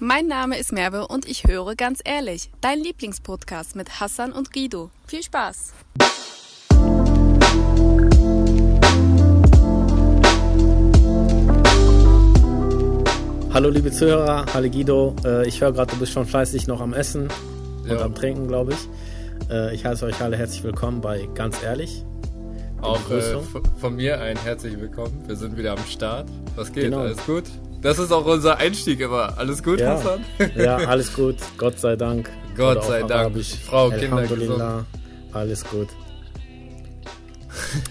Mein Name ist Merve und ich höre ganz ehrlich, dein Lieblingspodcast mit Hassan und Guido. Viel Spaß! Hallo liebe Zuhörer, hallo Guido. Äh, ich höre gerade, du bist schon fleißig noch am Essen und Ja. am Trinken, glaube ich. Äh, Ich heiße euch alle herzlich willkommen bei Ganz Ehrlich. Auch äh, von mir ein herzlich willkommen. Wir sind wieder am Start. Was geht? Genau. Alles gut? Das ist auch unser Einstieg immer. Alles gut, Ja. Hassan? Ja, alles gut, Gott sei Dank. Gott sei Dank. Arabisch, Frau, Kinder alles gut.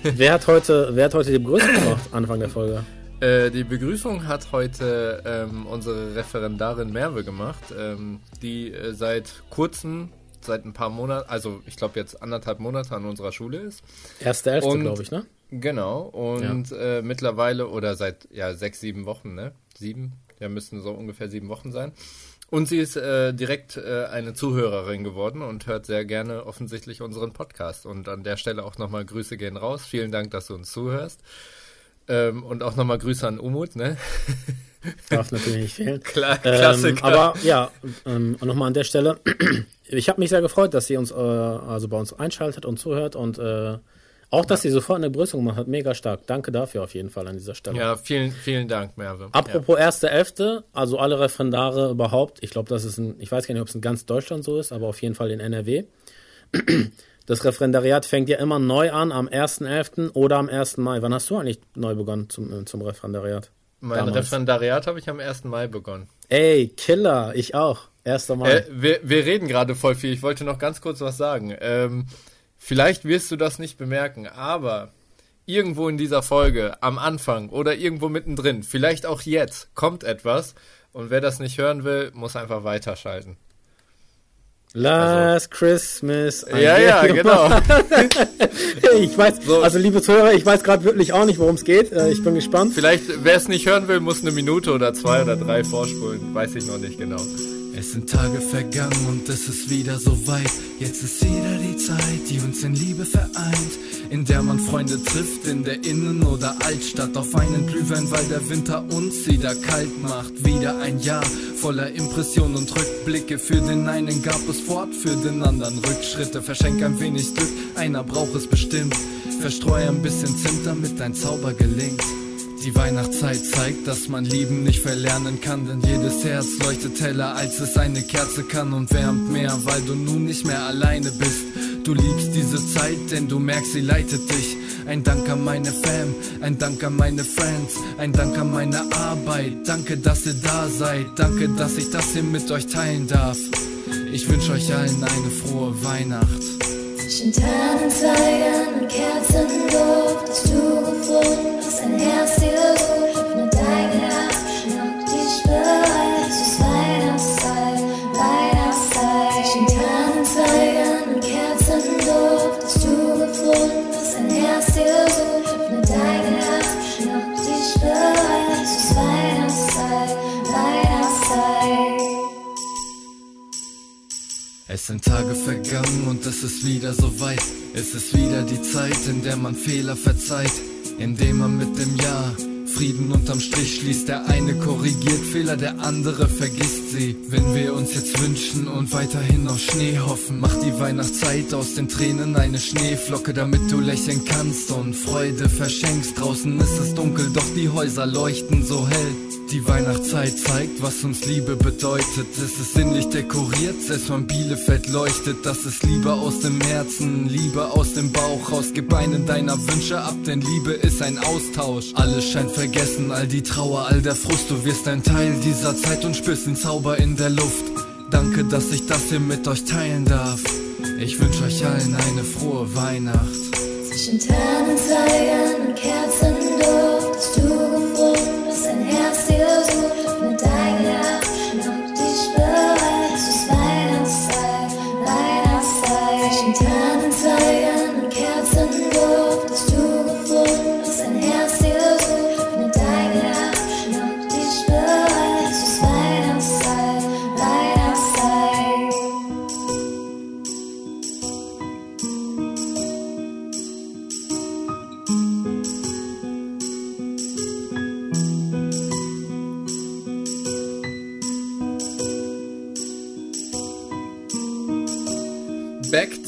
wer, hat heute, wer hat heute die Begrüßung gemacht, Anfang der Folge? Äh, die Begrüßung hat heute ähm, unsere Referendarin Merve gemacht, ähm, die äh, seit kurzem, seit ein paar Monaten, also ich glaube jetzt anderthalb Monate an unserer Schule ist. Erste Elfte, glaube ich, ne? Genau, und äh, mittlerweile, oder seit ja, sechs, sieben Wochen, ne? Sieben, ja, müssten so ungefähr sieben Wochen sein. Und sie ist äh, direkt äh, eine Zuhörerin geworden und hört sehr gerne offensichtlich unseren Podcast. Und an der Stelle auch nochmal Grüße gehen raus. Vielen Dank, dass du uns zuhörst. Ähm, und auch nochmal Grüße an Umut, ne? Darf natürlich nicht fehlen. Klar, Ähm, Klassiker. aber ja, ähm, nochmal an der Stelle. Ich habe mich sehr gefreut, dass sie uns äh, also bei uns einschaltet und zuhört und äh, auch, dass sie sofort eine Begrüßung gemacht hat. Mega stark. Danke dafür auf jeden Fall an dieser Stelle. ja, vielen, vielen Dank, Merve. Apropos erste Elfte, also alle Referendare überhaupt. Ich glaube, das ist ein, ich weiß gar nicht, ob es in ganz Deutschland so ist, aber auf jeden Fall in NRW. Das Referendariat fängt ja immer neu an am 1.11. oder am 1. Mai. Wann hast du eigentlich neu begonnen zum, äh, zum Referendariat? Mein damals. Referendariat habe ich am 1. Mai begonnen. Ey, Killer, ich auch. 1. Mai. Äh, wir, wir reden gerade voll viel. Ich wollte noch ganz kurz was sagen. Ähm, vielleicht wirst du das nicht bemerken, aber irgendwo in dieser Folge, am Anfang oder irgendwo mittendrin, vielleicht auch jetzt, kommt etwas. Und wer das nicht hören will, muss einfach weiterschalten. Last Christmas. I Ja, ja, genau. Ich weiß, So. also liebe Zuhörer, ich weiß gerade wirklich auch nicht, worum es geht. Äh, ich bin gespannt. Vielleicht, wer es nicht hören will, muss eine Minute oder zwei oder drei vorspulen. Weiß ich noch nicht genau. Es sind Tage vergangen und es ist wieder so weit. Jetzt ist wieder die Zeit, die uns in Liebe vereint. In der man Freunde trifft, in der Innen- oder Altstadt. Auf einen Glühwein, weil der Winter uns wieder kalt macht. Wieder ein Jahr voller Impressionen und Rückblicke. Für den einen gab es Fort, für den anderen Rückschritte. Verschenk ein wenig Glück, einer braucht es bestimmt. Verstreu ein bisschen Zimt, damit dein Zauber gelingt. Die Weihnachtszeit zeigt, dass man Lieben nicht verlernen kann, denn jedes Herz leuchtet heller, als es eine Kerze kann und wärmt mehr, weil du nun nicht mehr alleine bist. Du liebst diese Zeit, denn du merkst, sie leitet dich. Ein Dank an meine Fam, ein Dank an meine Friends, ein Dank an meine Arbeit. Danke, dass ihr da seid, danke, dass ich das hier mit euch teilen darf. Ich wünsche euch allen eine frohe Weihnacht. Zwischen Tannenzweigern Kerzenduft hast du gefunden, was ein Herz dir. Öffne deine Herzen, schnapp dich bereit. Ist Weihnachtszeit, Weihnachtszeit. Zwischen Tannenzweigern und Kerzenduft hast du gefunden, was ein Herz dir. Öffne deine Herzen, schnapp dich bereit. Ist Weihnachtszeit, Weihnachtszeit. Es sind Tage vergangen und es ist wieder so weit. Es ist wieder die Zeit, in der man Fehler verzeiht, indem man mit dem Jahr Frieden unterm Strich schließt. Der eine korrigiert Fehler, der andere vergisst sie. Wenn wir uns jetzt wünschen und weiterhin auf Schnee hoffen, macht die Weihnachtszeit aus den Tränen eine Schneeflocke, damit du lächeln kannst und Freude verschenkst. Draußen ist es dunkel, doch die Häuser leuchten so hell. Die Weihnachtszeit zeigt, was uns Liebe bedeutet. Es ist sinnlich dekoriert, selbst von Bielefeld leuchtet. Das ist Liebe aus dem Herzen, Liebe aus dem Bauch raus. Gib einen deiner Wünsche ab, denn Liebe ist ein Austausch. Alles scheint vergessen, all die Trauer, all der Frust. Du wirst ein Teil dieser Zeit und spürst den Zauber in der Luft. Danke, dass ich das hier mit euch teilen darf. Ich wünsche euch allen eine frohe Weihnacht. Zwischen Tannenzweigern und Kerzenduft du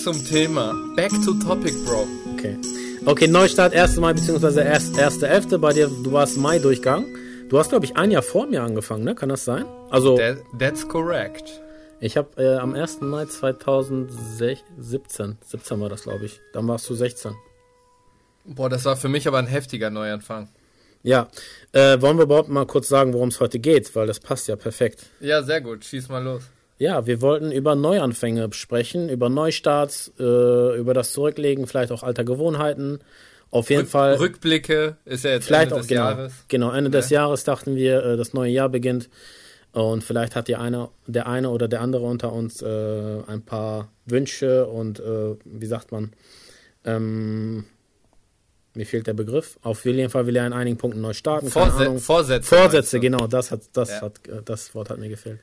zum Thema. Back to topic, Bro. Okay. Okay, Neustart, 1. Mai bzw. 1.11. bei dir, du warst Mai-Durchgang. Du hast, glaube ich, ein Jahr vor mir angefangen, ne? Kann das sein? Also, That, that's correct. ich habe äh, am 1. Mai 2017, 17 war das, glaube ich. Dann warst du 16. Boah, das war für mich aber ein heftiger Neuanfang. Ja, äh, wollen wir überhaupt mal kurz sagen, worum es heute geht, weil das passt ja perfekt. Ja, sehr gut. Schieß mal los. Ja, wir wollten über Neuanfänge sprechen, über Neustarts, äh, über das Zurücklegen, vielleicht auch alter Gewohnheiten. Auf jeden Rück, Fall. Rückblicke ist ja jetzt Vielleicht Ende auch des genau. Jahres. Genau, Ende des Jahres dachten wir, äh, das neue Jahr beginnt. Und vielleicht hat die eine, der eine oder der andere unter uns äh, ein paar Wünsche und äh, wie sagt man, ähm, mir fehlt der Begriff. Auf jeden Fall will er in einigen Punkten neu starten. Vorse. Vorsätze. Vorsätze, genau, das hat, das Ja. hat, äh, das Wort hat mir gefehlt.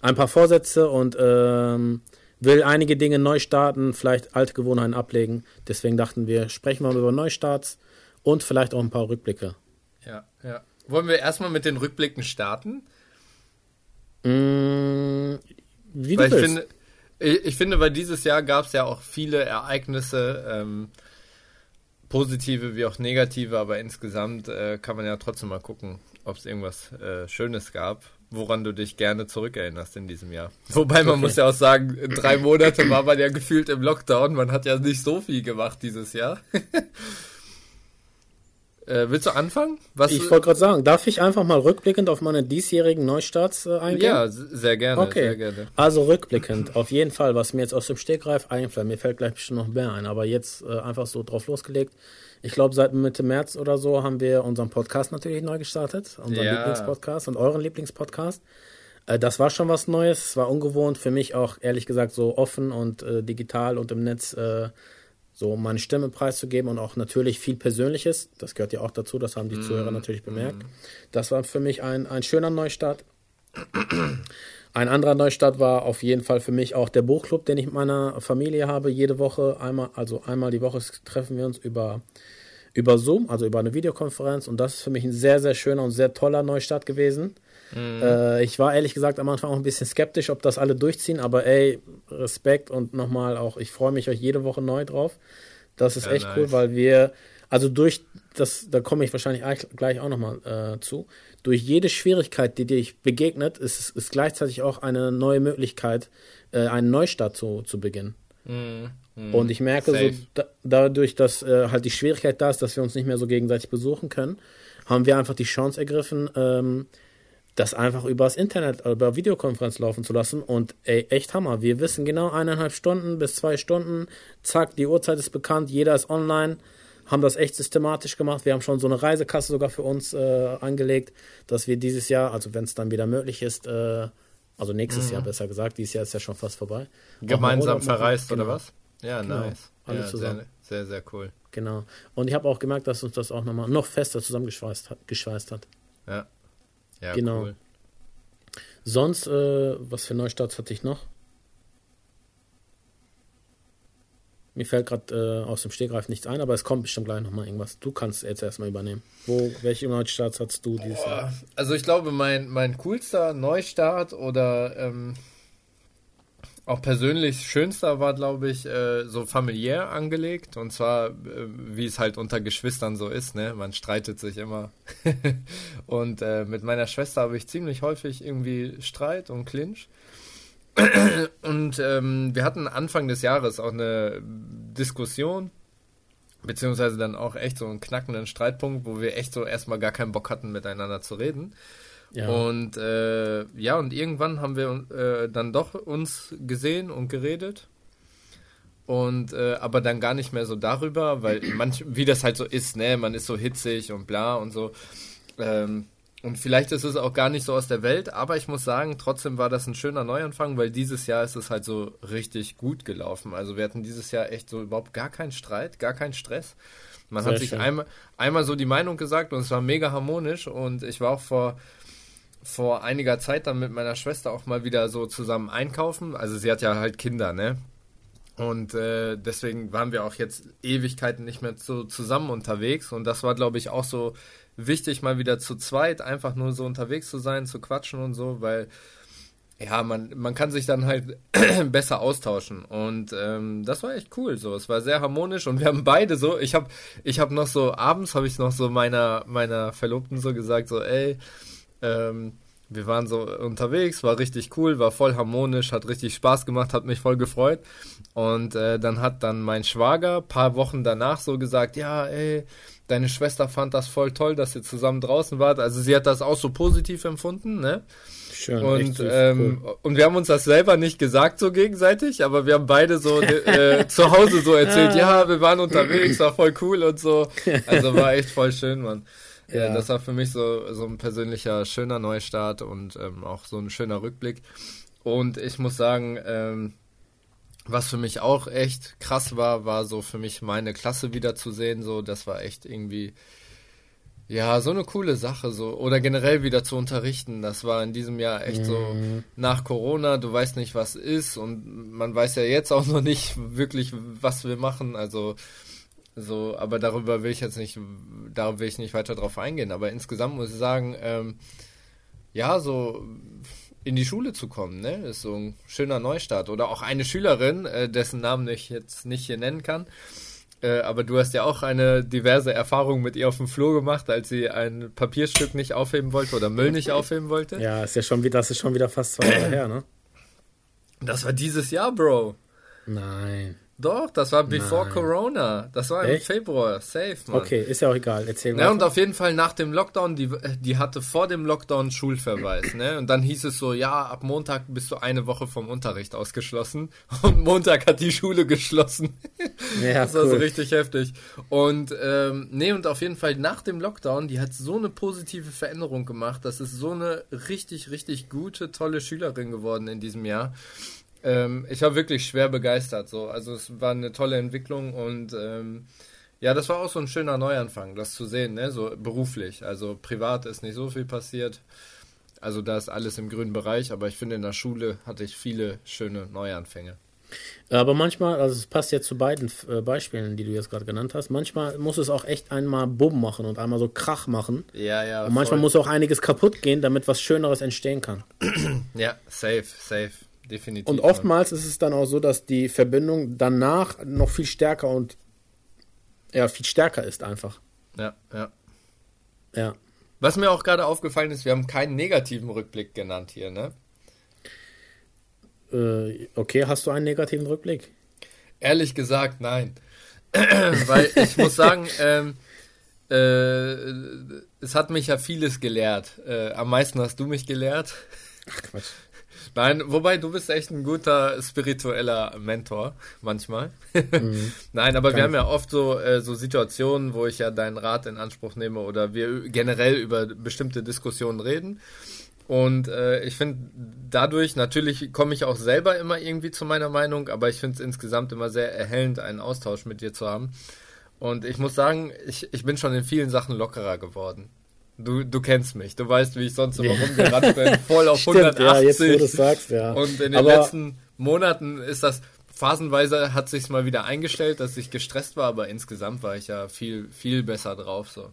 Ein paar Vorsätze und ähm, will einige Dinge neu starten, vielleicht alte Gewohnheiten ablegen. Deswegen dachten wir, sprechen wir mal über Neustarts und vielleicht auch ein paar Rückblicke. Ja, ja. Wollen wir erstmal mit den Rückblicken starten? Mm, wie Weil du ich finde, ich, ich finde, weil dieses Jahr gab es ja auch viele Ereignisse, ähm, positive wie auch negative, aber insgesamt äh, kann man ja trotzdem mal gucken, ob es irgendwas äh, Schönes gab, woran du dich gerne zurückerinnerst in diesem Jahr. Wobei man Okay. muss ja auch sagen, in drei Monate war man ja gefühlt im Lockdown, man hat ja nicht so viel gemacht dieses Jahr. äh, willst du anfangen? Was ich wollte gerade sagen, darf ich einfach mal rückblickend auf meine diesjährigen Neustarts äh, eingehen? ja, sehr gerne, Okay. sehr gerne. Also rückblickend, auf jeden Fall, was mir jetzt aus dem Stegreif einfällt, mir fällt gleich bestimmt noch mehr ein, aber jetzt äh, einfach so drauf losgelegt. Ich glaube, seit Mitte März oder so haben wir unseren Podcast natürlich neu gestartet, unseren Ja. Lieblingspodcast und euren Lieblingspodcast. Äh, das war schon was Neues, es war ungewohnt für mich auch, ehrlich gesagt, so offen und äh, digital und im Netz äh, so meine Stimme preiszugeben und auch natürlich viel Persönliches. Das gehört ja auch dazu, das haben die Zuhörer natürlich bemerkt. Das war für mich ein, ein schöner Neustart. Ein anderer Neustart war auf jeden Fall für mich auch der Buchclub, den ich mit meiner Familie habe. Jede Woche, einmal, also einmal die Woche treffen wir uns über, über Zoom, also über eine Videokonferenz. Und das ist für mich ein sehr, sehr schöner und sehr toller Neustart gewesen. Äh, ich war ehrlich gesagt am Anfang auch ein bisschen skeptisch, ob das alle durchziehen, aber ey, Respekt und nochmal auch, ich freue mich euch jede Woche neu drauf. Das ist Ja, echt nice. cool, weil wir, also durch das, da komme ich wahrscheinlich gleich- gleich auch nochmal äh, zu, durch jede Schwierigkeit, die dir begegnet, ist, es- ist gleichzeitig auch eine neue Möglichkeit, äh, einen Neustart zu, zu beginnen. Und ich merke Safe. so, da, dadurch, dass äh, halt die Schwierigkeit da ist, dass wir uns nicht mehr so gegenseitig besuchen können, haben wir einfach die Chance ergriffen, ähm, das einfach übers Internet, äh, über Videokonferenz laufen zu lassen. Und ey, echt Hammer. Wir wissen genau eineinhalb Stunden bis zwei Stunden. Zack, die Uhrzeit ist bekannt, jeder ist online. Haben das echt systematisch gemacht. Wir haben schon so eine Reisekasse sogar für uns äh, angelegt, dass wir dieses Jahr, also wenn es dann wieder möglich ist, äh, also nächstes Jahr besser gesagt, dieses Jahr ist ja schon fast vorbei. Gemeinsam verreist Genau. oder was? Ja, Genau. nice. Alle ja, zusammen. Sehr, sehr, sehr cool. Genau. Und ich habe auch gemerkt, dass uns das auch nochmal noch fester zusammengeschweißt hat. Geschweißt hat. Ja. Ja, Genau. cool. Sonst, äh, was für Neustarts hatte ich noch? Mir fällt gerade äh, aus dem Stegreif nichts ein, aber es kommt bestimmt gleich nochmal irgendwas. Du kannst jetzt erstmal übernehmen. Wo, welche Neustarts hattest du dieses Jahr? Also ich glaube, mein, mein coolster Neustart oder ähm, auch persönlich schönster war, glaube ich, äh, so familiär angelegt. Und zwar, äh, wie es halt unter Geschwistern so ist, ne? Man streitet sich immer. und äh, mit meiner Schwester habe ich ziemlich häufig irgendwie Streit und Clinch. Und ähm, wir hatten Anfang des Jahres auch eine Diskussion, beziehungsweise dann auch echt so einen knackenden Streitpunkt, wo wir echt so erstmal gar keinen Bock hatten, miteinander zu reden. Ja, Und äh, ja, und irgendwann haben wir äh, dann doch uns gesehen und geredet. Und äh, aber dann gar nicht mehr so darüber, weil manch, wie das halt so ist, ne, man ist so hitzig und bla und so. Ähm, und vielleicht ist es auch gar nicht so aus der Welt, aber ich muss sagen, trotzdem war das ein schöner Neuanfang, weil dieses Jahr ist es halt so richtig gut gelaufen. Also wir hatten dieses Jahr echt so überhaupt gar keinen Streit, gar keinen Stress. Man Sehr hat sich schön. einmal, einmal so die Meinung gesagt und es war mega harmonisch und ich war auch vor vor einiger Zeit dann mit meiner Schwester auch mal wieder so zusammen einkaufen. Also sie hat ja halt Kinder, ne? Und äh, deswegen waren wir auch jetzt Ewigkeiten nicht mehr so zusammen unterwegs. Und das war, glaube ich, auch so wichtig, mal wieder zu zweit einfach nur so unterwegs zu sein, zu quatschen und so, weil ja, man, man kann sich dann halt besser austauschen. Und ähm, das war echt cool. So, es war sehr harmonisch und wir haben beide so. Ich habe, ich habe noch so abends habe ich noch so meiner meiner Verlobten so gesagt so, ey. Ähm, wir waren so unterwegs, war richtig cool, war voll harmonisch, hat richtig Spaß gemacht, hat mich voll gefreut. Und äh, dann hat dann mein Schwager paar Wochen danach so gesagt, ja, ey, deine Schwester fand das voll toll, dass ihr zusammen draußen wart. Also sie hat das auch so positiv empfunden, ne? Schön. Und, süß, ähm, cool. und wir haben uns das selber nicht gesagt so gegenseitig, aber wir haben beide so äh, zu Hause so erzählt, ja, wir waren unterwegs, war voll cool und so. Also war echt voll schön, Mann. Ja. Ja. das war für mich so, so ein persönlicher schöner Neustart und ähm, auch so ein schöner Rückblick. Und ich muss sagen, ähm, was für mich auch echt krass war, war so für mich meine Klasse wiederzusehen. So, das war echt irgendwie, ja, so eine coole Sache. So oder generell wieder zu unterrichten. Das war in diesem Jahr echt so nach Corona. Du weißt nicht, was ist und man weiß ja jetzt auch noch nicht wirklich, was wir machen. Also so, aber darüber will ich jetzt nicht, da will ich nicht weiter drauf eingehen. Aber insgesamt muss ich sagen, ähm, ja, so in die Schule zu kommen, ne, ist so ein schöner Neustart. Oder auch eine Schülerin, äh, dessen Namen ich jetzt nicht hier nennen kann. Äh, aber du hast ja auch eine diverse Erfahrung mit ihr auf dem Flur gemacht, als sie ein Papierstück nicht aufheben wollte oder Müll nicht aufheben wollte. Ja, ist ja schon wieder, das ist schon wieder fast zwei Jahre her, ne? Das war dieses Jahr, Bro. Nein. Doch, das war before Nein. Corona. Das war im Echt? Februar. Safe, Mann. Okay, ist ja auch egal. Erzähl Ja, und auf jeden Fall nach dem Lockdown, die, die hatte vor dem Lockdown Schulverweis, ne? Und dann hieß es so, ja, ab Montag bist du eine Woche vom Unterricht ausgeschlossen. Und Montag hat die Schule geschlossen. Ja, das war so cool. richtig heftig. Und ähm, nee, und auf jeden Fall nach dem Lockdown, die hat so eine positive Veränderung gemacht. Das ist so eine richtig, richtig gute, tolle Schülerin geworden in diesem Jahr. Ähm, ich war wirklich schwer begeistert. So, also es war eine tolle Entwicklung und ähm, ja, das war auch so ein schöner Neuanfang, das zu sehen, ne? So beruflich. Also privat ist nicht so viel passiert. Also da ist alles im grünen Bereich, aber ich finde in der Schule hatte ich viele schöne Neuanfänge. Aber manchmal, also es passt jetzt zu beiden äh, Beispielen, die du jetzt gerade genannt hast, manchmal muss es auch echt einmal Bumm machen und einmal so Krach machen. Ja, ja. Und manchmal muss auch einiges kaputt gehen, damit was Schöneres entstehen kann. Ja, safe, safe. Definitiv. Und oftmals ist es dann auch so, dass die Verbindung danach noch viel stärker und ja, viel stärker ist einfach. Ja, ja. Ja. Was mir auch gerade aufgefallen ist, wir haben keinen negativen Rückblick genannt hier, ne? Äh, okay, hast du einen negativen Rückblick? Ehrlich gesagt, nein. Weil ich muss sagen, ähm, äh, es hat mich ja vieles gelehrt. Äh, am meisten hast du mich gelehrt. Ach Quatsch. Nein, wobei du bist echt ein guter spiritueller Mentor manchmal. Nein, aber wir haben ja oft so äh, so Situationen, wo ich ja deinen Rat in Anspruch nehme oder wir generell über bestimmte Diskussionen reden. Und äh, ich finde dadurch, natürlich komme ich auch selber immer irgendwie zu meiner Meinung, aber ich finde es insgesamt immer sehr erhellend, einen Austausch mit dir zu haben. Und ich muss sagen, ich, ich bin schon in vielen Sachen lockerer geworden. Du, du kennst mich, du weißt, wie ich sonst immer rumgerannt bin, voll auf Stimmt, 180. ja, jetzt wo du es sagst, ja. Und in den Aber- letzten Monaten ist das phasenweise hat sich's mal wieder eingestellt, dass ich gestresst war, aber insgesamt war ich ja viel viel besser drauf so.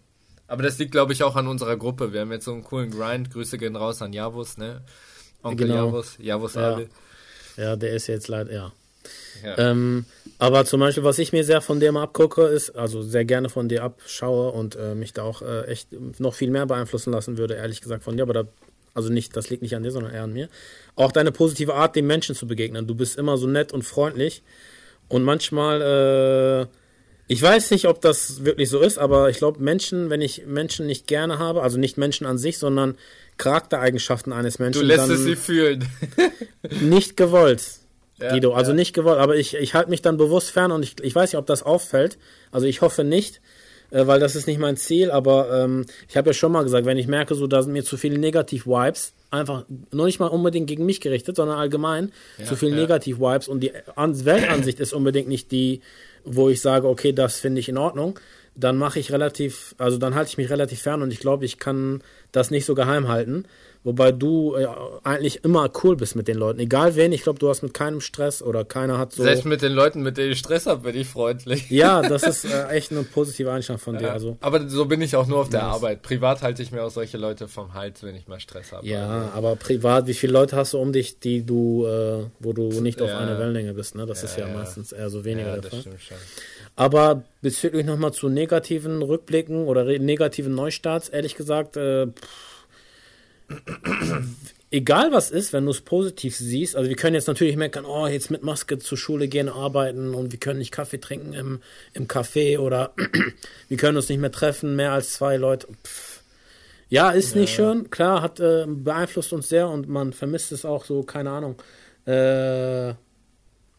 Aber das liegt glaube ich auch an unserer Gruppe. Wir haben jetzt so einen coolen Grind. Grüße gehen raus an Javus, ne? Onkel Genau. Javus, Javus Ja. Abel. Ja, der ist jetzt leider, ja. Ja. Ähm, aber zum Beispiel, was ich mir sehr von dir mal abgucke, ist, also sehr gerne von dir abschaue und äh, mich da auch äh, echt noch viel mehr beeinflussen lassen würde, ehrlich gesagt von dir, aber da, also nicht, das liegt nicht an dir, sondern eher an mir. Auch deine positive Art, den Menschen zu begegnen. Du bist immer so nett und freundlich und manchmal, äh, ich weiß nicht, ob das wirklich so ist, aber ich glaube, Menschen, wenn ich Menschen nicht gerne habe, also nicht Menschen an sich, sondern Charaktereigenschaften eines Menschen, Du lässt es sie fühlen. nicht gewollt. Ja, Guido, also ja. nicht gewollt, aber ich, ich halte mich dann bewusst fern und ich, ich weiß nicht, ob das auffällt. Also ich hoffe nicht, äh, weil das ist nicht mein Ziel, aber ähm, ich habe ja schon mal gesagt, wenn ich merke, so da sind mir zu viele Negativ-Vibes, einfach nur nicht mal unbedingt gegen mich gerichtet, sondern allgemein zu viele ja. Negativ-Vibes und die An Weltansicht ist unbedingt nicht die, wo ich sage, okay, das finde ich in Ordnung, dann mache ich relativ, also dann halte ich mich relativ fern und ich glaube, ich kann das nicht so geheim halten, Wobei du äh, eigentlich immer cool bist mit den Leuten. Egal wen, ich glaube, du hast mit keinem Stress oder keiner hat so. Selbst mit den Leuten, mit denen ich Stress habe, bin ich freundlich. Ja, das ist äh, echt eine positive Einstellung von dir. Also. Aber so bin ich auch nur auf der Arbeit. Privat halte ich mir auch solche Leute vom Hals, wenn ich mal Stress habe. Ja, aber privat, wie viele Leute hast du um dich, die du, äh, wo du nicht auf Ja. einer Wellenlänge bist? Ne? Das ist ja, ja. meistens eher so weniger ja, der das Fall. stimmt schon. Aber bezüglich nochmal zu negativen Rückblicken oder negativen Neustarts, ehrlich gesagt, äh, pff, egal was ist, wenn du es positiv siehst, also wir können jetzt natürlich meckern, oh, jetzt mit Maske zur Schule gehen, arbeiten und wir können nicht Kaffee trinken im, im Café oder wir können uns nicht mehr treffen, mehr als zwei Leute. Pff. Ja, ist nicht schön, klar, hat äh, beeinflusst uns sehr und man vermisst es auch so, keine Ahnung, äh,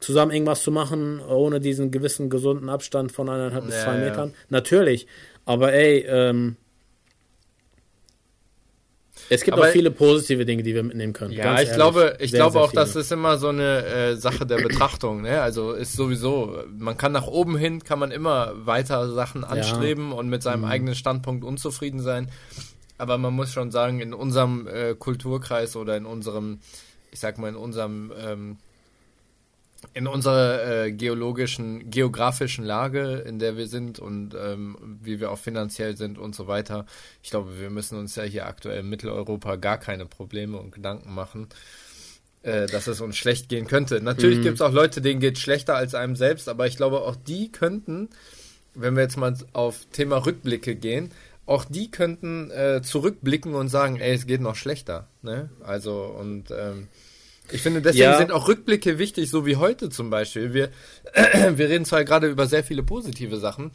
zusammen irgendwas zu machen, ohne diesen gewissen gesunden Abstand von eineinhalb bis Ja, zwei ja. Metern. Natürlich. Aber ey, ähm, es gibt Aber- auch viele positive Dinge, die wir mitnehmen können. Ja, ich ehrlich. glaube, ich Sehr, glaube sehr auch, das viele. ist immer so eine äh, Sache der Betrachtung. Ne? Also ist sowieso, man kann nach oben hin, kann man immer weiter Sachen anstreben und mit Mhm. seinem eigenen Standpunkt unzufrieden sein. Aber man muss schon sagen, in unserem äh, Kulturkreis oder in unserem, ich sag mal, in unserem ähm, in unserer äh, geologischen, geografischen Lage, in der wir sind und ähm, wie wir auch finanziell sind und so weiter. Ich glaube, wir müssen uns ja hier aktuell in Mitteleuropa gar keine Probleme und Gedanken machen, äh, dass es uns schlecht gehen könnte. Natürlich gibt es auch Leute, denen geht schlechter als einem selbst, aber ich glaube, auch die könnten, wenn wir jetzt mal auf Thema Rückblicke gehen, auch die könnten äh, zurückblicken und sagen, ey, es geht noch schlechter. Ne? Also und ähm, ich finde, deswegen Ja. sind auch Rückblicke wichtig, so wie heute zum Beispiel. Wir, wir reden zwar gerade über sehr viele positive Sachen,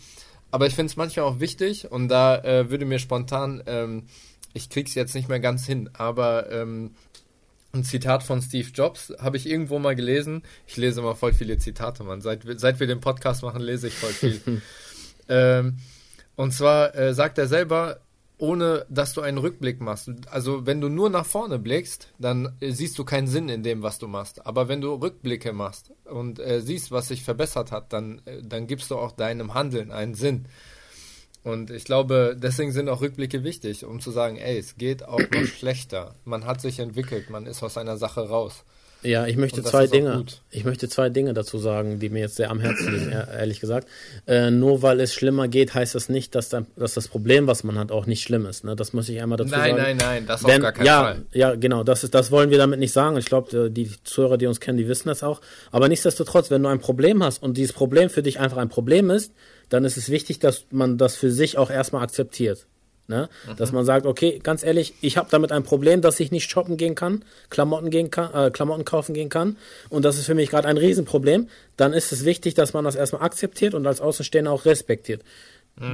aber ich finde es manchmal auch wichtig und da äh, würde mir spontan, ähm, ich krieg's jetzt nicht mehr ganz hin, aber ähm, ein Zitat von Steve Jobs habe ich irgendwo mal gelesen. Ich lese immer voll viele Zitate, Mann. Seit, wir- seit wir den Podcast machen, lese ich voll viel. ähm, und zwar äh, sagt er selber, ohne dass du einen Rückblick machst. Also wenn du nur nach vorne blickst, dann äh, siehst du keinen Sinn in dem, was du machst. Aber wenn du Rückblicke machst und äh, siehst, was sich verbessert hat, dann, äh, dann gibst du auch deinem Handeln einen Sinn. Und ich glaube, deswegen sind auch Rückblicke wichtig, um zu sagen, ey, es geht auch noch schlechter. Man hat sich entwickelt, man ist aus einer Sache raus. Ja, ich möchte das zwei Dinge. Ich möchte zwei Dinge dazu sagen, die mir jetzt sehr am Herzen liegen, ehr- ehrlich gesagt. Äh, nur weil es schlimmer geht, heißt das nicht, dass, dann, dass das Problem, was man hat, auch nicht schlimm ist. Ne? Das muss ich einmal dazu Nein, sagen. nein, nein, das auf Wenn, gar keinen ja, Fall. ja, genau, das, ist, das wollen wir damit nicht sagen. Ich glaube, die Zuhörer, die uns kennen, die wissen das auch. Aber nichtsdestotrotz, wenn du ein Problem hast und dieses Problem für dich einfach ein Problem ist, dann ist es wichtig, dass man das für sich auch erstmal akzeptiert. Ne? Dass man sagt, okay, ganz ehrlich, ich habe damit ein Problem, dass ich nicht shoppen gehen kann, Klamotten, gehen kann äh, Klamotten kaufen gehen kann. Und das ist für mich gerade ein Riesenproblem. Dann ist es wichtig, dass man das erstmal akzeptiert und als Außenstehender auch respektiert.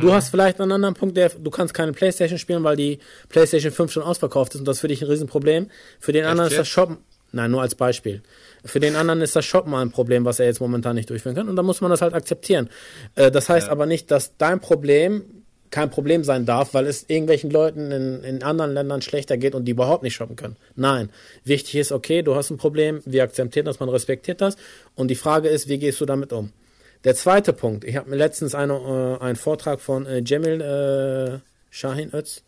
Du hast vielleicht einen anderen Punkt, der, du kannst keine Playstation spielen, weil die Playstation 5 schon ausverkauft ist und das ist für dich ein Riesenproblem. Für den anderen ist das? Shoppen, nein, nur als Beispiel. Für den anderen ist das Shoppen ein Problem, was er jetzt momentan nicht durchführen kann und dann muss man das halt akzeptieren. Äh, das heißt aber nicht, dass dein Problem kein Problem sein darf, weil es irgendwelchen Leuten in, in anderen Ländern schlechter geht und die überhaupt nicht shoppen können. Nein. Wichtig ist, okay, du hast ein Problem, wir akzeptieren das, man respektiert das. Und die Frage ist, wie gehst du damit um? Der zweite Punkt, ich habe mir letztens eine, äh, einen Vortrag von äh, Cemil äh, Shahin Öz,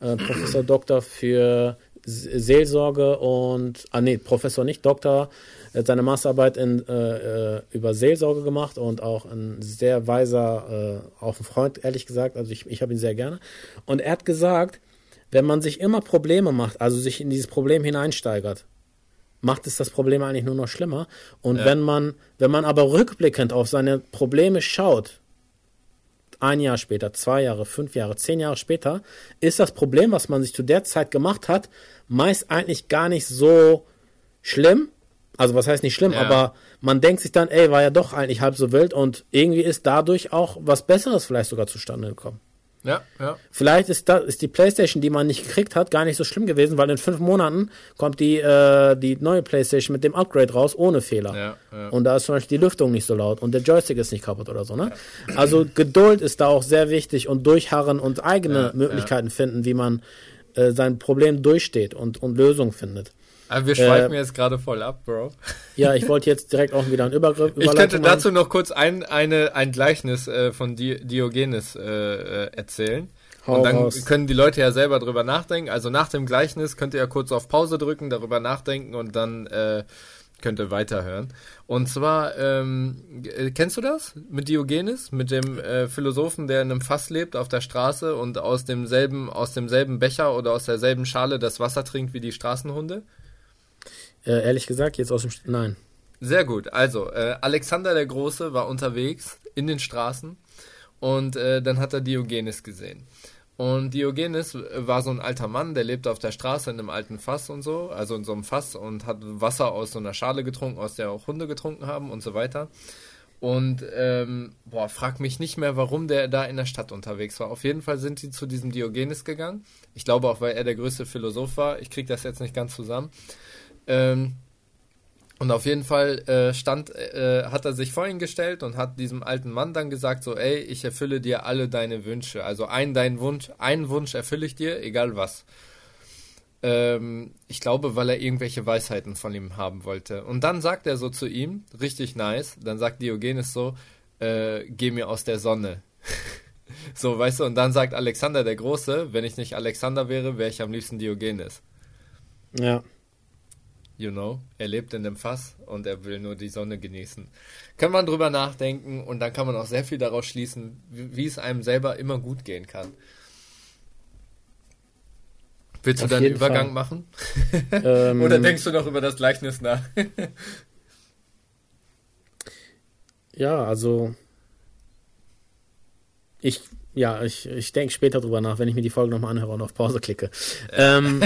äh, Professor Doktor für Seelsorge und, ah nee, Professor nicht, Doktor, hat seine Masterarbeit in, äh, äh, über Seelsorge gemacht und auch ein sehr weiser, äh, auch ein Freund, ehrlich gesagt, also ich, ich habe ihn sehr gerne. Und er hat gesagt, wenn man sich immer Probleme macht, also sich in dieses Problem hineinsteigert, macht es das Problem eigentlich nur noch schlimmer. Und wenn man, wenn man aber rückblickend auf seine Probleme schaut, ein Jahr später, zwei Jahre, fünf Jahre, zehn Jahre später, ist das Problem, was man sich zu der Zeit gemacht hat, meist eigentlich gar nicht so schlimm. Also was heißt nicht schlimm, Ja. aber man denkt sich dann, ey, war ja doch eigentlich halb so wild und irgendwie ist dadurch auch was Besseres vielleicht sogar zustande gekommen. Ja, ja. Vielleicht ist, da, ist die Playstation, die man nicht gekriegt hat, gar nicht so schlimm gewesen, weil in fünf Monaten kommt die, äh, die neue Playstation mit dem Upgrade raus ohne Fehler. Ja, ja. Und da ist zum Beispiel die Lüftung nicht so laut und der Joystick ist nicht kaputt oder so. Ne? Also Geduld ist da auch sehr wichtig und durchharren und eigene Ja, Möglichkeiten finden, wie man äh, sein Problem durchsteht und, und Lösungen findet. Aber wir schweifen Äh, jetzt gerade voll ab, Bro. Ja, ich wollte jetzt direkt auch wieder einen Übergriff Ich könnte dazu noch kurz ein, eine, ein Gleichnis äh, von Di Diogenes äh, äh, erzählen. Hau und dann raus. können die Leute ja selber drüber nachdenken. Also nach dem Gleichnis könnt ihr ja kurz auf Pause drücken, darüber nachdenken und dann äh, könnt ihr weiterhören. Und zwar, ähm, äh, kennst du das mit Diogenes, mit dem äh, Philosophen, der in einem Fass lebt auf der Straße und aus demselben, aus demselben Becher oder aus derselben Schale das Wasser trinkt wie die Straßenhunde? Äh, ehrlich gesagt, jetzt aus dem. St Nein. Sehr gut. Also, äh, Alexander der Große war unterwegs in den Straßen und äh, dann hat er Diogenes gesehen. Und Diogenes war so ein alter Mann, der lebte auf der Straße in einem alten Fass und so, also in so einem Fass und hat Wasser aus so einer Schale getrunken, aus der auch Hunde getrunken haben und so weiter. Und ähm, boah, frag mich nicht mehr, warum der da in der Stadt unterwegs war. Auf jeden Fall sind die zu diesem Diogenes gegangen. Ich glaube auch, weil er der größte Philosoph war. Ich krieg das jetzt nicht ganz zusammen. Ähm, und auf jeden Fall äh, stand, äh, hat er sich vor ihn gestellt und hat diesem alten Mann dann gesagt, so, ey, ich erfülle dir alle deine Wünsche. Also einen deinen Wunsch, einen Wunsch erfülle ich dir, egal was. Ähm, ich glaube, weil er irgendwelche Weisheiten von ihm haben wollte. Und dann sagt er so zu ihm, richtig nice, dann sagt Diogenes so, äh, geh mir aus der Sonne. so, weißt du, und dann sagt Alexander der Große, wenn ich nicht Alexander wäre, wäre ich am liebsten Diogenes. Ja. You know, er lebt in dem Fass und er will nur die Sonne genießen. Kann man drüber nachdenken und dann kann man auch sehr viel daraus schließen, wie, wie es einem selber immer gut gehen kann. Willst du Auf dann einen Übergang Fall. machen? Ähm, Oder denkst du noch über das Gleichnis nach? Ja, also. Ich, ja, ich, ich denke später drüber nach, wenn ich mir die Folge nochmal anhöre und auf Pause klicke. Ähm,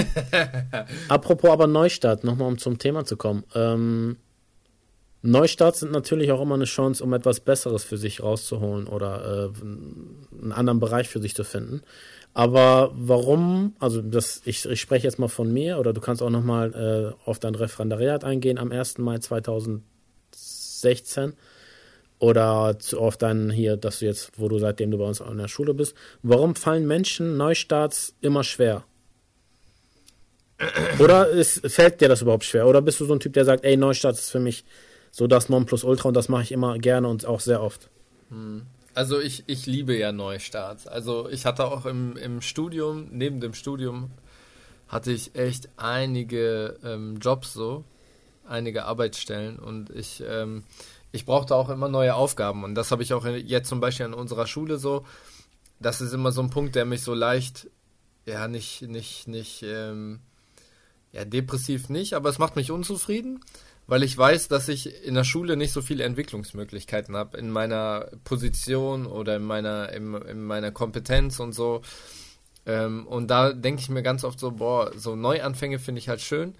apropos aber Neustart, nochmal um zum Thema zu kommen. Ähm, Neustarts sind natürlich auch immer eine Chance, um etwas Besseres für sich rauszuholen oder äh, einen anderen Bereich für sich zu finden. Aber warum, also das, ich, ich spreche jetzt mal von mir oder du kannst auch nochmal äh, auf dein Referendariat eingehen am 1. Mai 2016 oder zu, auf deinen hier, dass du jetzt, wo du seitdem du bei uns an der Schule bist. Warum fallen Menschen Neustarts immer schwer? Oder ist, fällt dir das überhaupt schwer? Oder bist du so ein Typ, der sagt, ey, Neustart ist für mich so das Nonplusultra und das mache ich immer gerne und auch sehr oft? Also ich, ich liebe ja Neustarts. Also ich hatte auch im, im Studium, neben dem Studium, hatte ich echt einige ähm, Jobs so, einige Arbeitsstellen und ich, ähm, ich brauchte auch immer neue Aufgaben und das habe ich auch jetzt zum Beispiel an unserer Schule so. Das ist immer so ein Punkt, der mich so leicht, ja nicht, nicht, nicht, ähm, ja depressiv nicht, aber es macht mich unzufrieden weil ich weiß, dass ich in der Schule nicht so viele Entwicklungsmöglichkeiten habe in meiner Position oder in meiner, in, in meiner Kompetenz und so. Ähm, und da denke ich mir ganz oft so, boah, so Neuanfänge finde ich halt schön,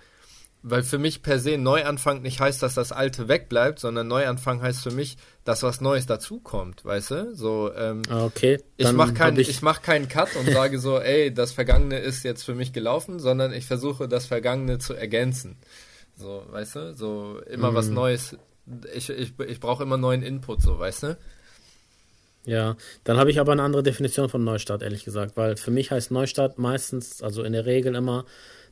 weil für mich per se Neuanfang nicht heißt, dass das Alte wegbleibt, sondern Neuanfang heißt für mich, dass was Neues dazukommt, weißt du? So, ähm, Ah, Okay. ich mache keinen hab ich, mach keinen Cut und sage so, ey, das Vergangene ist jetzt für mich gelaufen, sondern ich versuche das Vergangene zu ergänzen. So, weißt du? So immer was Neues. Ich, ich, ich brauche immer neuen Input, so, weißt du? Ja, dann habe ich aber eine andere Definition von Neustart, ehrlich gesagt, weil für mich heißt Neustart meistens, also in der Regel immer,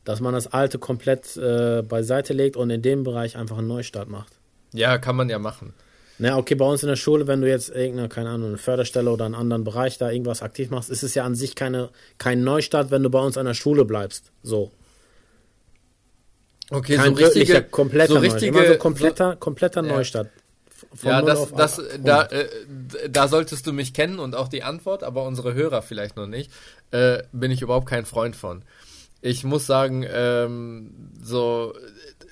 dass man das Alte komplett äh, beiseite legt und in dem Bereich einfach einen Neustart macht. Ja, kann man ja machen. Na, okay, bei uns in der Schule, wenn du jetzt irgendeine, keine Ahnung, eine Förderstelle oder einen anderen Bereich da irgendwas aktiv machst, ist es ja an sich keine, kein Neustart, wenn du bei uns an der Schule bleibst. So. Okay, Kein so richtige, wirklicher, kompletter so Neustart. richtige, Immer so kompletter, kompletter Ja. Neustart. Von ja, das, das, 100. da, äh, da solltest du mich kennen und auch die Antwort, aber unsere Hörer vielleicht noch nicht, äh, bin ich überhaupt kein Freund von. Ich muss sagen, ähm, so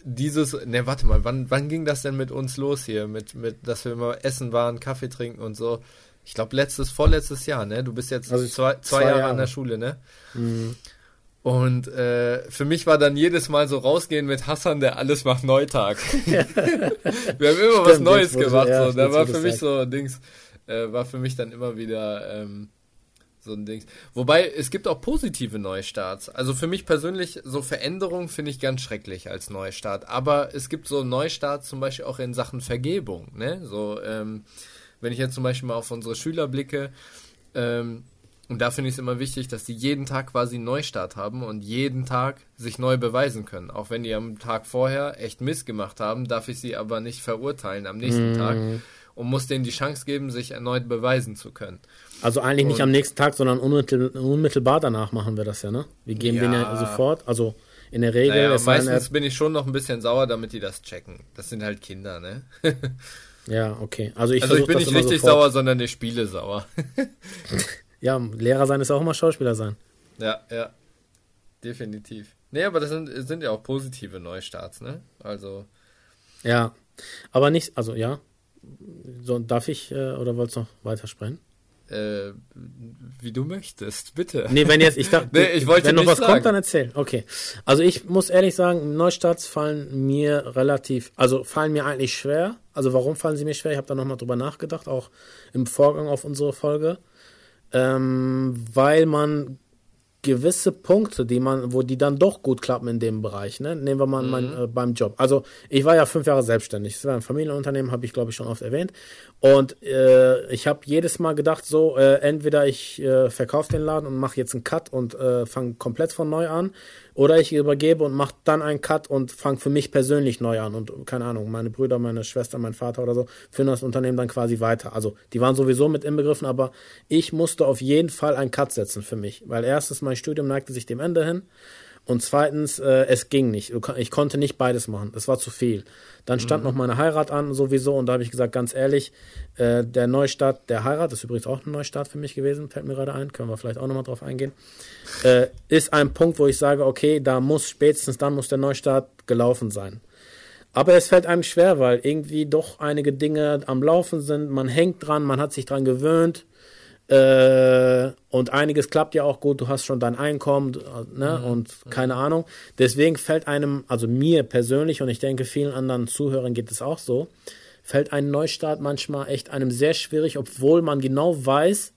dieses, ne, warte mal, wann, wann ging das denn mit uns los hier, mit, mit, dass wir immer essen waren, Kaffee trinken und so? Ich glaube letztes, vorletztes Jahr, ne? Du bist jetzt Also zwei, zwei, zwei Jahre, an Jahre. Mhm. der Schule, ne? Und äh, für mich war dann jedes Mal so rausgehen mit Hassan, der alles macht Neutag. wir haben immer was Stimmt, Neues wo du- gemacht. ja, so. Da war für mich so Dings, äh, war für mich dann immer wieder ähm, so ein Dings. Wobei es gibt auch positive Neustarts. Also für mich persönlich so Veränderungen finde ich ganz schrecklich als Neustart. Aber es gibt so Neustarts zum Beispiel auch in Sachen Vergebung. Ne? So ähm, wenn ich jetzt zum Beispiel mal auf unsere Schüler blicke. Ähm, und da finde ich es immer wichtig, dass die jeden Tag quasi einen Neustart haben und jeden Tag sich neu beweisen können. Auch wenn die am Tag vorher echt Mist gemacht haben, darf ich sie aber nicht verurteilen am nächsten Tag und muss denen die Chance geben, sich erneut beweisen zu können. Also eigentlich nicht Und- am nächsten Tag, sondern unmittel, unmittelbar danach machen wir das ja, ne? Wir geben den ja Ja. sofort, also in der Regel. Naja, meistens bin ich schon noch ein bisschen sauer, damit die das checken. Das sind halt Kinder, ne? ja, okay. Also ich, also ich bin nicht richtig sofort. sauer, sondern ich spiele sauer. Ja, Lehrer sein ist auch immer Schauspieler sein. ja, ja. Definitiv. Nee, aber das sind, sind ja auch positive Neustarts, ne? Also, Ja, aber nicht, also ja. So, darf ich äh, oder wolltest du noch weitersprechen? Äh, wie du möchtest, bitte. Nee, wenn jetzt, ich dachte, Nee, ich wenn noch was sagen. kommt, dann erzähl. Okay. Also ich muss ehrlich sagen, Neustarts fallen mir relativ, also fallen mir eigentlich schwer. Also warum fallen sie mir schwer? Ich habe da nochmal drüber nachgedacht, auch im Vorgang auf unsere Folge. Ähm, weil man gewisse Punkte, die man, wo die dann doch gut klappen in dem Bereich, ne? Nehmen wir mal mein, äh, beim Job. Also ich war ja fünf Jahre selbstständig. Das war ein Familienunternehmen, habe ich glaube ich schon oft erwähnt. Und äh, ich habe jedes Mal gedacht, so äh, entweder ich äh, verkaufe den Laden und mache jetzt einen Cut und äh, fange komplett von neu an, oder ich übergebe und mache dann einen Cut und fange für mich persönlich neu an. Und keine Ahnung, meine Brüder, meine Schwester, mein Vater oder so führen das Unternehmen dann quasi weiter. Also die waren sowieso mit inbegriffen, aber ich musste auf jeden Fall einen Cut setzen für mich. Weil erstens, mein Studium neigte sich dem Ende hin. Und zweitens, äh, es ging nicht. Ich konnte nicht beides machen. Es war zu viel. Dann stand noch meine Heirat an, sowieso. Und da habe ich gesagt, ganz ehrlich, äh, der Neustart der Heirat, ist übrigens auch ein Neustart für mich gewesen, fällt mir gerade ein, können wir vielleicht auch nochmal drauf eingehen, äh, ist ein Punkt, wo ich sage, okay, da muss spätestens dann muss der Neustart gelaufen sein. Aber es fällt einem schwer, weil irgendwie doch einige Dinge am Laufen sind. Man hängt dran, man hat sich dran gewöhnt. Äh, und einiges klappt ja auch gut. Du hast schon dein Einkommen du, ne? und keine Ahnung. Deswegen fällt einem, also mir persönlich und ich denke vielen anderen Zuhörern geht es auch so, fällt ein Neustart manchmal echt einem sehr schwierig, obwohl man genau weiß,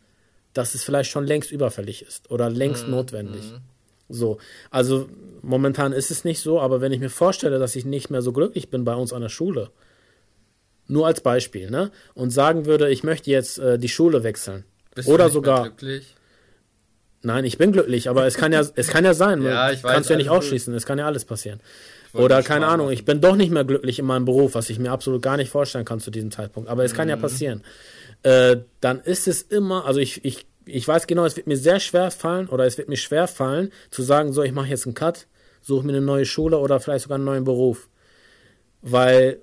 dass es vielleicht schon längst überfällig ist oder längst notwendig. So, also momentan ist es nicht so, aber wenn ich mir vorstelle, dass ich nicht mehr so glücklich bin bei uns an der Schule, nur als Beispiel, ne, und sagen würde, ich möchte jetzt äh, die Schule wechseln Bist oder sogar, glücklich? nein, ich bin glücklich, aber es kann ja, es kann ja sein, Ja, ich weiß, kannst du ja nicht ausschließen, es kann ja alles passieren. Oder keine Ahnung, machen. ich bin doch nicht mehr glücklich in meinem Beruf, was ich mir absolut gar nicht vorstellen kann zu diesem Zeitpunkt. Aber es kann ja Mhm. passieren. Äh, dann ist es immer, also ich, ich, ich weiß genau, es wird mir sehr schwer fallen oder es wird mir schwer fallen, zu sagen, so, ich mache jetzt einen Cut, suche mir eine neue Schule oder vielleicht sogar einen neuen Beruf. Weil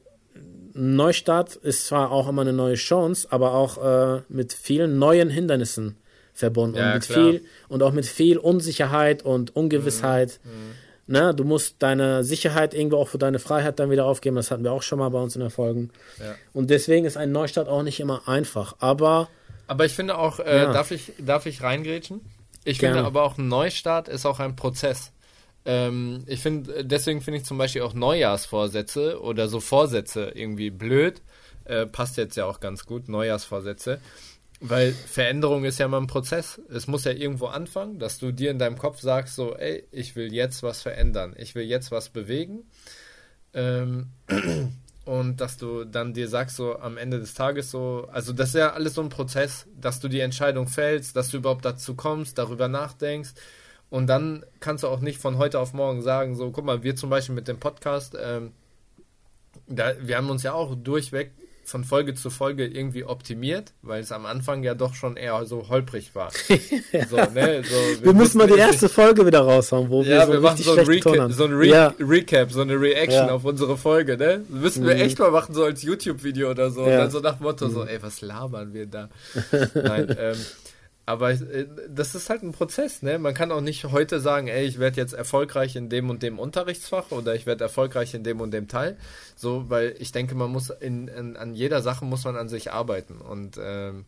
Neustart ist zwar auch immer eine neue Chance, aber auch äh, mit vielen neuen Hindernissen verbunden Ja, und mit viel und auch mit viel Unsicherheit und Ungewissheit. Ne, du musst deine Sicherheit irgendwo auch für deine Freiheit dann wieder aufgeben. Das hatten wir auch schon mal bei uns in der Folgen. Ja. Und deswegen ist ein Neustart auch nicht immer einfach. Aber Aber ich finde auch, äh, Ja. darf ich, darf ich reingrätschen? Ich Gerne. finde aber auch ein Neustart ist auch ein Prozess. Ähm, ich finde, deswegen finde ich zum Beispiel auch Neujahrsvorsätze oder so Vorsätze irgendwie blöd. Äh, passt jetzt ja auch ganz gut, Neujahrsvorsätze. Weil Veränderung ist ja mal ein Prozess. Es muss ja irgendwo anfangen, dass du dir in deinem Kopf sagst, so, ey, ich will jetzt was verändern, ich will jetzt was bewegen. Ähm, und dass du dann dir sagst, so am Ende des Tages so, also das ist ja alles so ein Prozess, dass du die Entscheidung fällst, dass du überhaupt dazu kommst, darüber nachdenkst. Und dann kannst du auch nicht von heute auf morgen sagen, so, guck mal, wir zum Beispiel mit dem Podcast, ähm, da, wir haben uns ja auch durchweg von Folge zu Folge irgendwie optimiert, weil es am Anfang ja doch schon eher so holprig war. so, ne, so, wir müssen mal die erste Folge wieder raushauen, wo ja, wir wir so machen richtig so ein, haben. so ein Re ja, Recap, so eine Reaction Ja. auf unsere Folge, ne? Müssen wir Mhm. echt mal machen, so als YouTube-Video oder so. Und Ja. Mhm. dann so nach dem Motto, so, ey, was labern wir da? Nein, ähm, aber äh, das ist halt ein Prozess, ne? Man kann auch nicht heute sagen, ey, ich werde jetzt erfolgreich in dem und dem Unterrichtsfach oder ich werde erfolgreich in dem und dem Teil. So, weil ich denke, man muss in, in, an jeder Sache muss man an sich arbeiten. Und, ähm,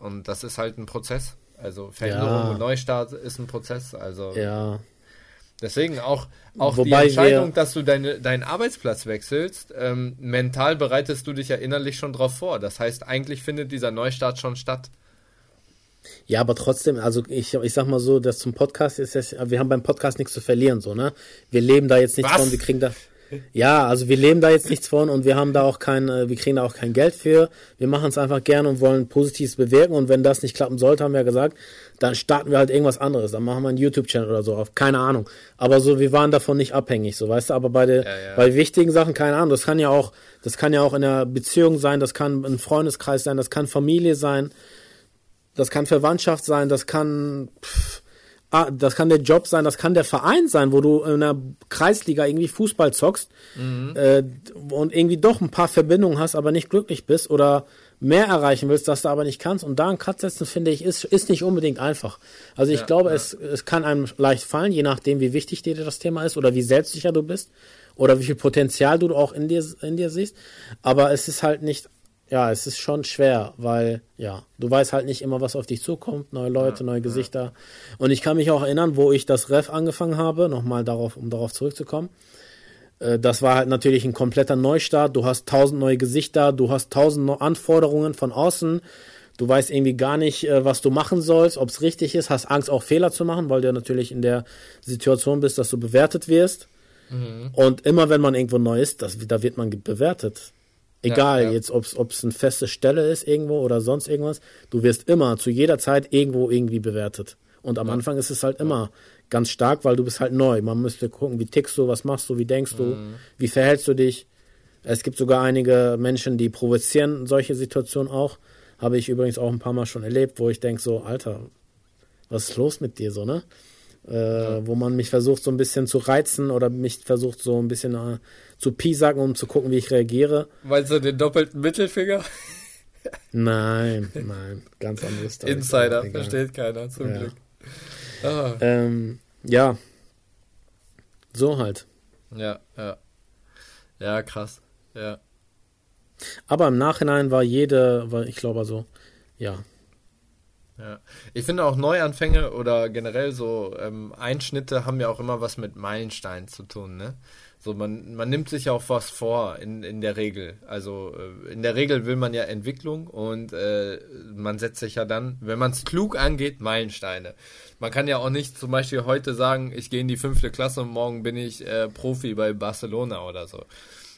und das ist halt ein Prozess. Also Veränderung Ja. und Neustart ist ein Prozess. Also ja, Deswegen auch, auch die Wobei Entscheidung, wir- dass du deine, deinen Arbeitsplatz wechselst, ähm, mental bereitest du dich ja innerlich schon drauf vor. Das heißt, eigentlich findet dieser Neustart schon statt. Ja, aber trotzdem, also ich, ich sag mal so, dass zum Podcast ist das, wir haben beim Podcast nichts zu verlieren, so, ne? Wir leben da jetzt nichts Was? von, wir kriegen da, ja, also wir leben da jetzt nichts von und wir haben da auch kein, äh, wir kriegen da auch kein Geld für. Wir machen es einfach gerne und wollen Positives bewirken und wenn das nicht klappen sollte, haben wir ja gesagt, dann starten wir halt irgendwas anderes. Dann machen wir einen YouTube-Channel oder so auf, keine Ahnung. Aber so, wir waren davon nicht abhängig, so, weißt du, aber bei der, Ja, ja. bei wichtigen Sachen, keine Ahnung, das kann ja auch, das kann ja auch in einer Beziehung sein, das kann ein Freundeskreis sein, das kann Familie sein das kann Verwandtschaft sein, das kann, pff, ah, das kann der Job sein, das kann der Verein sein, wo du in einer Kreisliga irgendwie Fußball zockst äh, und irgendwie doch ein paar Verbindungen hast, aber nicht glücklich bist oder mehr erreichen willst, das du aber nicht kannst. Und da einen Cut setzen, finde ich, ist, ist nicht unbedingt einfach. Also ich Ja, glaube, ja. es, es kann einem leicht fallen, je nachdem, wie wichtig dir das Thema ist oder wie selbstsicher du bist oder wie viel Potenzial du auch in dir, in dir siehst. Aber es ist halt nicht, ja, es ist schon schwer, weil, ja, du weißt halt nicht immer, was auf dich zukommt, neue Leute, neue Gesichter. Und ich kann mich auch erinnern, wo ich das Ref angefangen habe, nochmal darauf, um darauf zurückzukommen. Äh, Das war halt natürlich ein kompletter Neustart. Du hast tausend neue Gesichter, du hast tausend Anforderungen von außen. Du weißt irgendwie gar nicht, äh, was du machen sollst, ob es richtig ist, hast Angst auch Fehler zu machen, weil du ja natürlich in der Situation bist, dass du bewertet wirst. Und immer wenn man irgendwo neu ist, das, da wird man bewertet. Egal ja. jetzt, ob es eine feste Stelle ist irgendwo oder sonst irgendwas, du wirst immer zu jeder Zeit irgendwo irgendwie bewertet. Und am Anfang ist es halt immer ganz stark, weil du bist halt neu. Man müsste gucken, wie tickst du, was machst du, wie denkst du, wie verhältst du dich. Es gibt sogar einige Menschen, die provozieren solche Situationen auch. Habe ich übrigens auch ein paar Mal schon erlebt, wo ich denke so, Alter, was ist los mit dir so, ne? Äh, Wo man mich versucht so ein bisschen zu reizen oder mich versucht so ein bisschen äh, zu piesacken, um zu gucken, wie ich reagiere. Meinst du den doppelten Mittelfinger? Nein, nein, ganz anderes. Insider, versteht keiner, zum Ja. Glück. Ah, Ähm, ja, so halt. ja, ja. Ja, krass. Ja. Aber im Nachhinein war jede, war, ich glaube also, ja, Ja. Ich finde auch Neuanfänge oder generell so ähm, Einschnitte haben ja auch immer was mit Meilensteinen zu tun, ne? So, man, man nimmt sich auch was vor in, in der Regel. Also äh, in der Regel will man ja Entwicklung und äh, man setzt sich ja dann, wenn man es klug angeht, Meilensteine. Man kann ja auch nicht zum Beispiel heute sagen, ich gehe in die fünfte Klasse und morgen bin ich äh, Profi bei Barcelona oder so.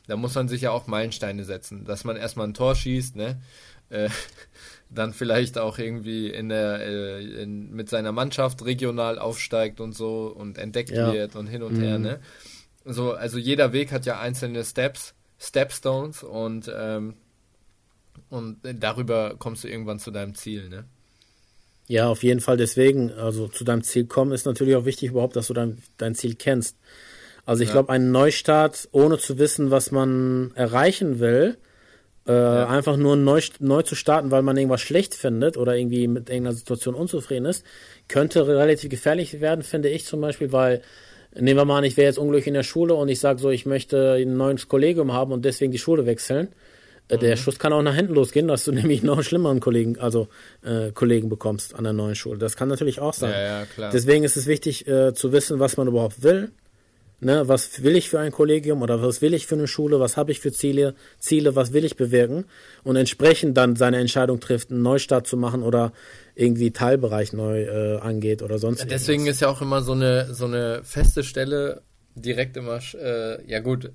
Da muss man sich ja auch Meilensteine setzen, dass man erstmal ein Tor schießt, ne? Äh, dann vielleicht auch irgendwie in der äh, in, mit seiner Mannschaft regional aufsteigt und so und entdeckt Ja. wird und hin und her, ne? So, also jeder Weg hat ja einzelne Steps, Stepstones und ähm, und darüber kommst du irgendwann zu deinem Ziel, ne? Ja, auf jeden Fall. Deswegen, also zu deinem Ziel kommen, ist natürlich auch wichtig überhaupt, dass du dein, dein Ziel kennst. Also ich Ja. glaube, ein Neustart, ohne zu wissen, was man erreichen will, äh, einfach nur neu, neu zu starten, weil man irgendwas schlecht findet oder irgendwie mit irgendeiner Situation unzufrieden ist, könnte relativ gefährlich werden, finde ich zum Beispiel, weil nehmen wir mal an, ich wäre jetzt unglücklich in der Schule und ich sage so, ich möchte ein neues Kollegium haben und deswegen die Schule wechseln. Äh, Der Schuss kann auch nach hinten losgehen, dass du nämlich noch einen schlimmeren Kollegen, also äh, Kollegen bekommst an der neuen Schule. Das kann natürlich auch sein. Ja, ja, klar. Deswegen ist es wichtig äh, zu wissen, was man überhaupt will. Ne, was will ich für ein Kollegium oder was will ich für eine Schule, was habe ich für Ziele, Ziele, was will ich bewirken und entsprechend dann seine Entscheidung trifft, einen Neustart zu machen oder irgendwie Teilbereich neu äh, angeht oder sonst Deswegen ist ja auch immer so eine so eine feste Stelle direkt immer, äh, ja gut,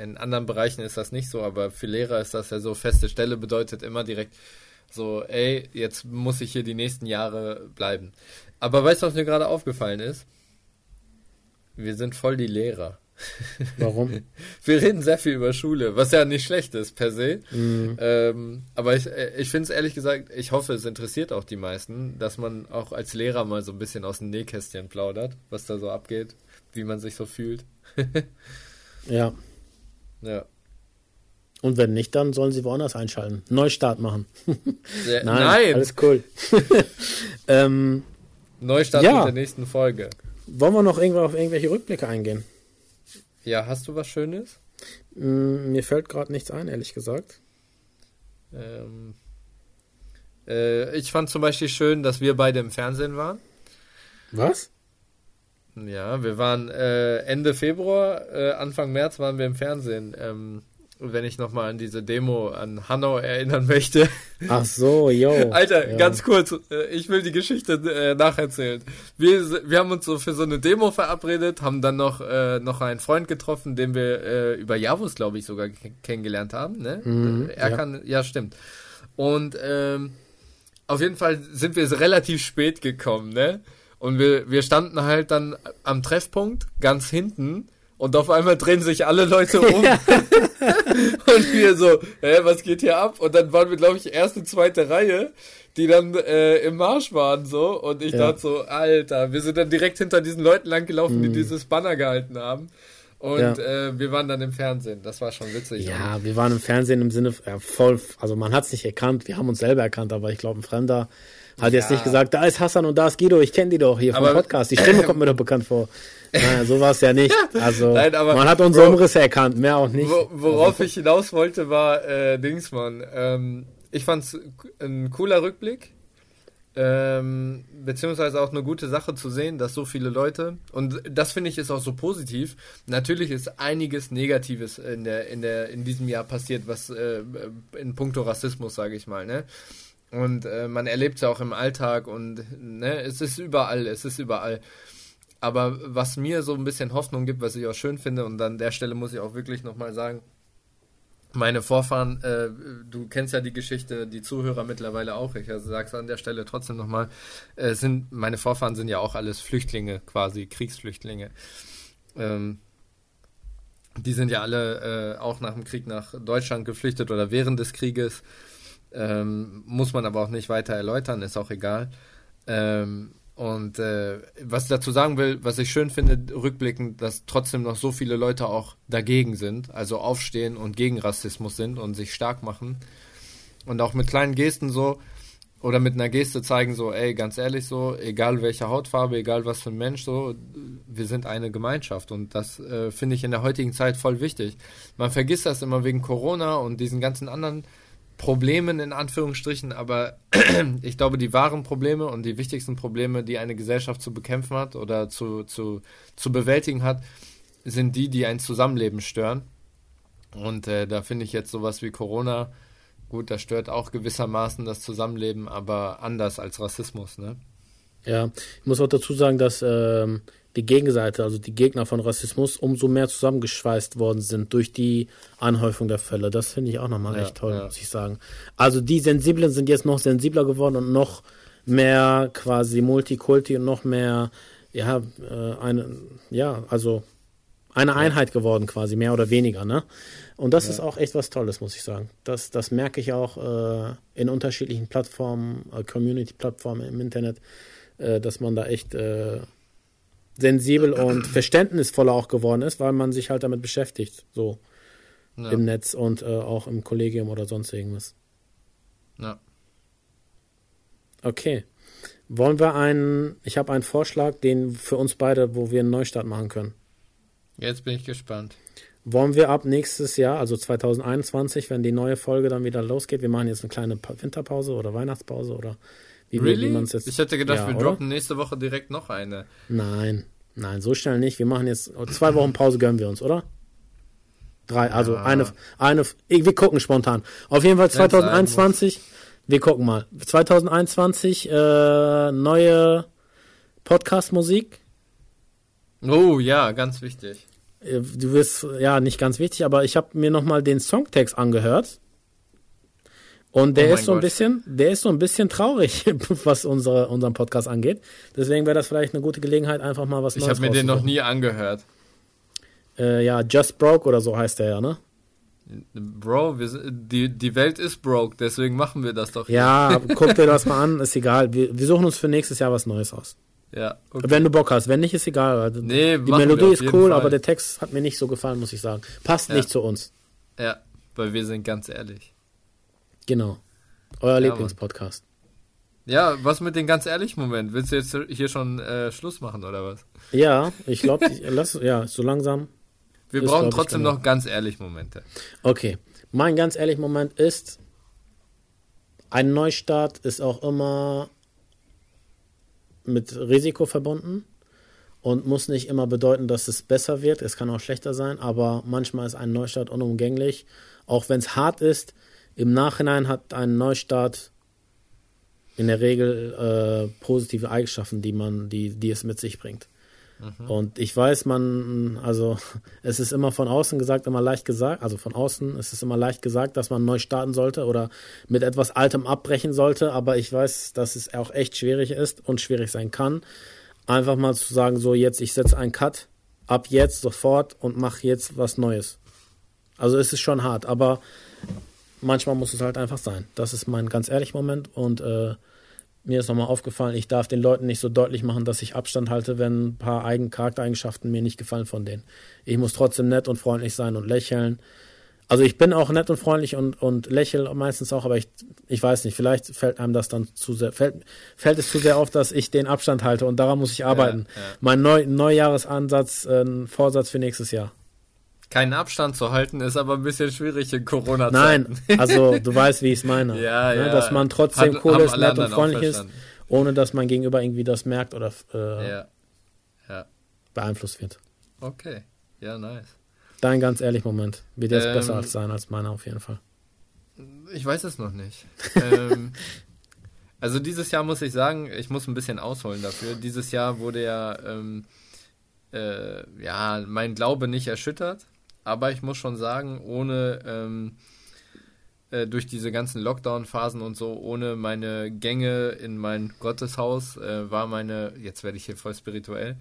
in anderen Bereichen ist das nicht so, aber für Lehrer ist das ja so, feste Stelle bedeutet immer direkt so, ey, jetzt muss ich hier die nächsten Jahre bleiben. Aber weißt du, was mir gerade aufgefallen ist? Wir sind voll die Lehrer. Warum? Wir reden sehr viel über Schule, was ja nicht schlecht ist per se. Ähm, aber ich, äh, ich finde es ehrlich gesagt, ich hoffe, es interessiert auch die meisten, dass man auch als Lehrer mal so ein bisschen aus dem Nähkästchen plaudert, was da so abgeht, wie man sich so fühlt. ja. Ja. Und wenn nicht, dann sollen sie woanders einschalten. Neustart machen. Nein, Nein, alles cool. ähm, Neustart Ja. mit der nächsten Folge. Wollen wir noch irgendwo auf irgendwelche Rückblicke eingehen? Ja, hast du was Schönes? Mm, mir fällt gerade nichts ein, ehrlich gesagt. Ähm, äh, ich fand zum Beispiel schön, dass wir beide im Fernsehen waren. Was? Ja, wir waren äh, Ende Februar, äh, Anfang März waren wir im Fernsehen. Ähm, wenn ich nochmal an diese Demo an Hanau erinnern möchte. Ach so, yo. Alter, ja. ganz kurz, äh, ich will die Geschichte äh, nacherzählen. Wir, wir haben uns so für so eine Demo verabredet, haben dann noch, äh, noch einen Freund getroffen, den wir äh, über Javus, glaube ich, sogar ke- kennengelernt haben. Ne? Mhm, er ja. kann, ja, stimmt. Und ähm, auf jeden Fall sind wir relativ spät gekommen, ne? Und wir, wir standen halt dann am Treffpunkt ganz hinten und auf einmal drehen sich alle Leute um und wir so, hä, was geht hier ab? Und dann waren wir, glaube ich, erste, zweite Reihe, die dann äh, im Marsch waren so. Und ich Ja. dachte so, Alter, wir sind dann direkt hinter diesen Leuten langgelaufen, die dieses Banner gehalten haben. Und Mhm. Ja. äh, wir waren dann im Fernsehen. Das war schon witzig. Ja, wir waren im Fernsehen im Sinne, ja, voll, also man hat es nicht erkannt, wir haben uns selber erkannt, aber ich glaube, ein Fremder hat jetzt Ja. nicht gesagt, da ist Hassan und da ist Guido, ich kenne die doch hier vom Aber- Podcast, die Stimme kommt mir doch bekannt vor. Naja, so war es ja nicht. Also Nein, aber- man hat unsere Umrisse erkannt, mehr auch nicht. Wo, worauf ich hinaus wollte, war äh, Dingsmann. Ähm, ich fand's ein cooler Rückblick. Ähm, beziehungsweise auch eine gute Sache zu sehen, dass so viele Leute, und das finde ich ist auch so positiv, natürlich ist einiges Negatives in der, in der, in diesem Jahr passiert, was äh, in puncto Rassismus, sage ich mal, ne? Und äh, man erlebt es auch im Alltag und ne, es ist überall, es ist überall. Aber was mir so ein bisschen Hoffnung gibt, was ich auch schön finde, und an der Stelle muss ich auch wirklich nochmal sagen, meine Vorfahren, äh, du kennst ja die Geschichte, die Zuhörer mittlerweile auch, ich also sag's an der Stelle trotzdem nochmal, äh, sind, meine Vorfahren sind ja auch alles Flüchtlinge, quasi Kriegsflüchtlinge. Ähm, die sind ja alle äh, auch nach dem Krieg nach Deutschland geflüchtet oder während des Krieges. Ähm, muss man aber auch nicht weiter erläutern, ist auch egal. Ähm, und äh, was ich dazu sagen will, was ich schön finde, rückblickend, dass trotzdem noch so viele Leute auch dagegen sind, also aufstehen und gegen Rassismus sind und sich stark machen. Und auch mit kleinen Gesten so, oder mit einer Geste zeigen so, ey, ganz ehrlich so, egal welche Hautfarbe, egal was für ein Mensch so, wir sind eine Gemeinschaft und das äh, finde ich in der heutigen Zeit voll wichtig. Man vergisst das immer wegen Corona und diesen ganzen anderen Problemen in Anführungsstrichen, aber ich glaube, die wahren Probleme und die wichtigsten Probleme, die eine Gesellschaft zu bekämpfen hat oder zu, zu, zu bewältigen hat, sind die, die ein Zusammenleben stören. Und äh, da finde ich jetzt sowas wie Corona, gut, das stört auch gewissermaßen das Zusammenleben, aber anders als Rassismus, ne? Ja, ich muss auch dazu sagen, dass ähm, die Gegenseite, also die Gegner von Rassismus, umso mehr zusammengeschweißt worden sind durch die Anhäufung der Fälle. Das finde ich auch nochmal Ja, echt toll, ja. muss ich sagen. Also die Sensiblen sind jetzt noch sensibler geworden und noch mehr quasi Multikulti und noch mehr, ja, äh, eine, ja, also eine Einheit geworden quasi, mehr oder weniger, ne? Und das ist auch echt was Tolles, muss ich sagen. Das, das merke ich auch äh, in unterschiedlichen Plattformen, äh, Community-Plattformen im Internet, äh, dass man da echt äh, sensibel und verständnisvoller auch geworden ist, weil man sich halt damit beschäftigt, so Ja. im Netz und äh, auch im Kollegium oder sonst irgendwas. ja. Okay. Wollen wir einen, ich habe einen Vorschlag, den für uns beide, wo wir einen Neustart machen können. Jetzt bin ich gespannt. Wollen wir ab nächstes Jahr, also 2021, wenn die neue Folge dann wieder losgeht, wir machen jetzt eine kleine Pa- Winterpause oder Weihnachtspause oder wie, Really? man es jetzt. Ich hätte gedacht, Ja, wir oder? droppen nächste Woche direkt noch eine. Nein, nein, so schnell nicht. Wir machen jetzt zwei Wochen Pause gönnen wir uns, oder? Drei, also Ja. eine, eine, wir gucken spontan. Auf jeden Fall Wenn's sein 2021, wir gucken mal. 2021, äh, neue Podcast-Musik. Oh ja, ganz wichtig. Äh, Du wirst, ja, nicht ganz wichtig, aber ich habe mir nochmal den Songtext angehört. Und der Oh ist so ein Gott. bisschen, der ist so ein bisschen traurig, was unsere, unseren Podcast angeht. Deswegen wäre das vielleicht eine gute Gelegenheit, einfach mal was Ich Neues habe mir den noch nie angehört. Äh, ja, Just Broke oder so heißt der ja, ne? Bro, wir, die, die Welt ist broke, deswegen machen wir das doch. Ja, guck dir das mal an, ist egal. Wir, wir suchen uns für nächstes Jahr was Neues aus. Ja, okay. Wenn du Bock hast, wenn nicht, ist egal. Also, Nee, die Melodie ist cool, Fall. aber der Text hat mir nicht so gefallen, muss ich sagen. Passt Ja. nicht zu uns. Ja, weil wir sind ganz ehrlich. Genau. Euer Mann. Lieblingspodcast. Ja, was mit dem ganz ehrlich Moment? Willst du jetzt hier schon äh, Schluss machen oder was? Ja, ich glaube, lass, ja, so langsam. Wir Ist, brauchen trotzdem genau. noch ganz ehrlich Momente. Okay. Mein ganz ehrlich Moment ist, ein Neustart ist auch immer mit Risiko verbunden und muss nicht immer bedeuten, dass es besser wird. Es kann auch schlechter sein, aber manchmal ist ein Neustart unumgänglich. Auch wenn es hart ist, im Nachhinein hat ein Neustart in der Regel äh, positive Eigenschaften, die man, die, die es mit sich bringt. Und ich weiß, man, also es ist immer von außen gesagt, immer leicht gesagt, also von außen ist es immer leicht gesagt, dass man neu starten sollte oder mit etwas Altem abbrechen sollte, aber ich weiß, dass es auch echt schwierig ist und schwierig sein kann. Einfach mal zu sagen, so jetzt, ich setze einen Cut, ab jetzt sofort und mache jetzt was Neues. Also es ist schon hart, aber manchmal muss es halt einfach sein. Das ist mein ganz ehrlich Moment und äh, mir ist nochmal aufgefallen, ich darf den Leuten nicht so deutlich machen, dass ich Abstand halte, wenn ein paar Eigen Charaktereigenschaften mir nicht gefallen von denen. Ich muss trotzdem nett und freundlich sein und lächeln. Also ich bin auch nett und freundlich und, und lächle meistens auch, aber ich, ich weiß nicht, vielleicht fällt einem das dann zu sehr, fällt, fällt es zu sehr auf, dass ich den Abstand halte und daran muss ich arbeiten. Ja, ja. Mein Neu Neujahresansatz, äh, Vorsatz für nächstes Jahr. Keinen Abstand zu halten ist aber ein bisschen schwierig in corona Nein, also du weißt, wie ich es meine. Ja, ne? ja. Dass man trotzdem Hat- cool ist, nett und freundlich ist, ohne dass mein Gegenüber irgendwie das merkt oder äh, Ja. Ja. beeinflusst wird. Okay. Ja, nice. Dein ganz ehrlich Moment. Wird jetzt Ähm, besser als sein als meiner auf jeden Fall. Ich weiß es noch nicht. ähm, also dieses Jahr muss ich sagen, ich muss ein bisschen ausholen dafür. Dieses Jahr wurde ja, ähm, äh, ja mein Glaube nicht erschüttert, aber ich muss schon sagen, ohne ähm, äh, durch diese ganzen Lockdown-Phasen und so, ohne meine Gänge in mein Gotteshaus, äh, war meine, jetzt werde ich hier voll spirituell,